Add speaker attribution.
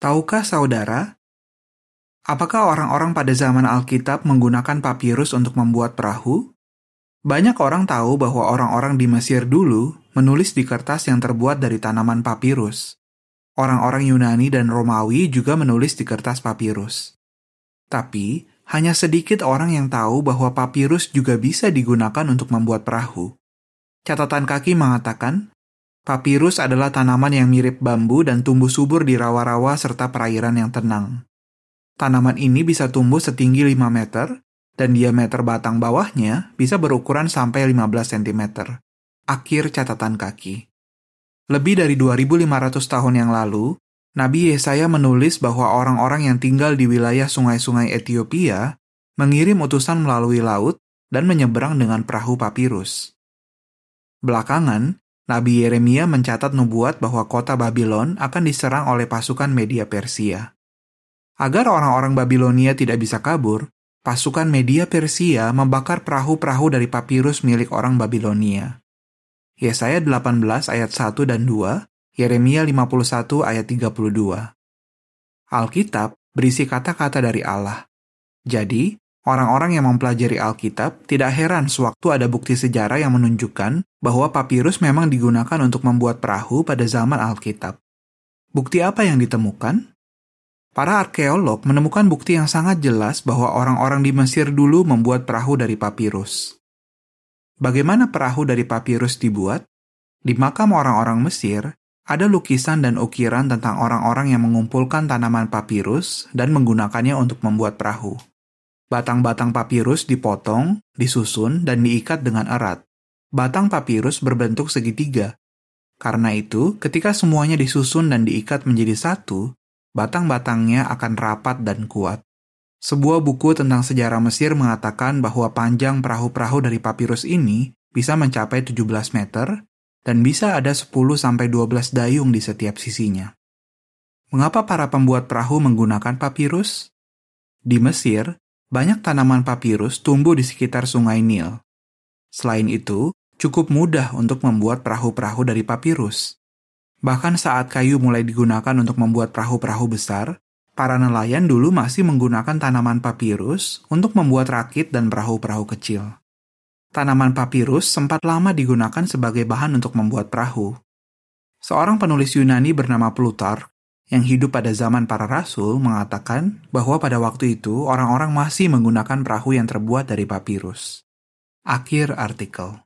Speaker 1: Tahukah saudara, apakah orang-orang pada zaman Alkitab menggunakan papirus untuk membuat perahu? Banyak orang tahu bahwa orang-orang di Mesir dulu menulis di kertas yang terbuat dari tanaman papirus. Orang-orang Yunani dan Romawi juga menulis di kertas papirus. Tapi, hanya sedikit orang yang tahu bahwa papirus juga bisa digunakan untuk membuat perahu. Catatan kaki mengatakan, papirus adalah tanaman yang mirip bambu dan tumbuh subur di rawa-rawa serta perairan yang tenang. Tanaman ini bisa tumbuh setinggi 5 meter dan diameter batang bawahnya bisa berukuran sampai 15 cm. Akhir catatan kaki. Lebih dari 2500 tahun yang lalu, Nabi Yesaya menulis bahwa orang-orang yang tinggal di wilayah sungai-sungai Ethiopia mengirim utusan melalui laut dan menyeberang dengan perahu papirus. Belakangan, Nabi Yeremia mencatat nubuat bahwa kota Babylon akan diserang oleh pasukan media Persia. Agar orang-orang Babilonia tidak bisa kabur, pasukan media Persia membakar perahu-perahu dari papirus milik orang Babilonia. Yesaya 18 ayat 1 dan 2, Yeremia 51 ayat 32. Alkitab berisi kata-kata dari Allah. Jadi, orang-orang yang mempelajari Alkitab tidak heran sewaktu ada bukti sejarah yang menunjukkan bahwa papirus memang digunakan untuk membuat perahu pada zaman Alkitab. Bukti apa yang ditemukan? Para arkeolog menemukan bukti yang sangat jelas bahwa orang-orang di Mesir dulu membuat perahu dari papirus. Bagaimana perahu dari papirus dibuat? Di makam orang-orang Mesir, ada lukisan dan ukiran tentang orang-orang yang mengumpulkan tanaman papirus dan menggunakannya untuk membuat perahu. Batang-batang papirus dipotong, disusun, dan diikat dengan erat. Batang papirus berbentuk segitiga. Karena itu, ketika semuanya disusun dan diikat menjadi satu, batang-batangnya akan rapat dan kuat. Sebuah buku tentang sejarah Mesir mengatakan bahwa panjang perahu-perahu dari papirus ini bisa mencapai 17 meter dan bisa ada 10-12 dayung di setiap sisinya. Mengapa para pembuat perahu menggunakan papirus? Di Mesir, banyak tanaman papirus tumbuh di sekitar sungai Nil. Selain itu, cukup mudah untuk membuat perahu-perahu dari papirus. Bahkan saat kayu mulai digunakan untuk membuat perahu-perahu besar, para nelayan dulu masih menggunakan tanaman papirus untuk membuat rakit dan perahu-perahu kecil. Tanaman papirus sempat lama digunakan sebagai bahan untuk membuat perahu. Seorang penulis Yunani bernama Plutarch yang hidup pada zaman para rasul mengatakan bahwa pada waktu itu orang-orang masih menggunakan perahu yang terbuat dari papirus. Akhir artikel.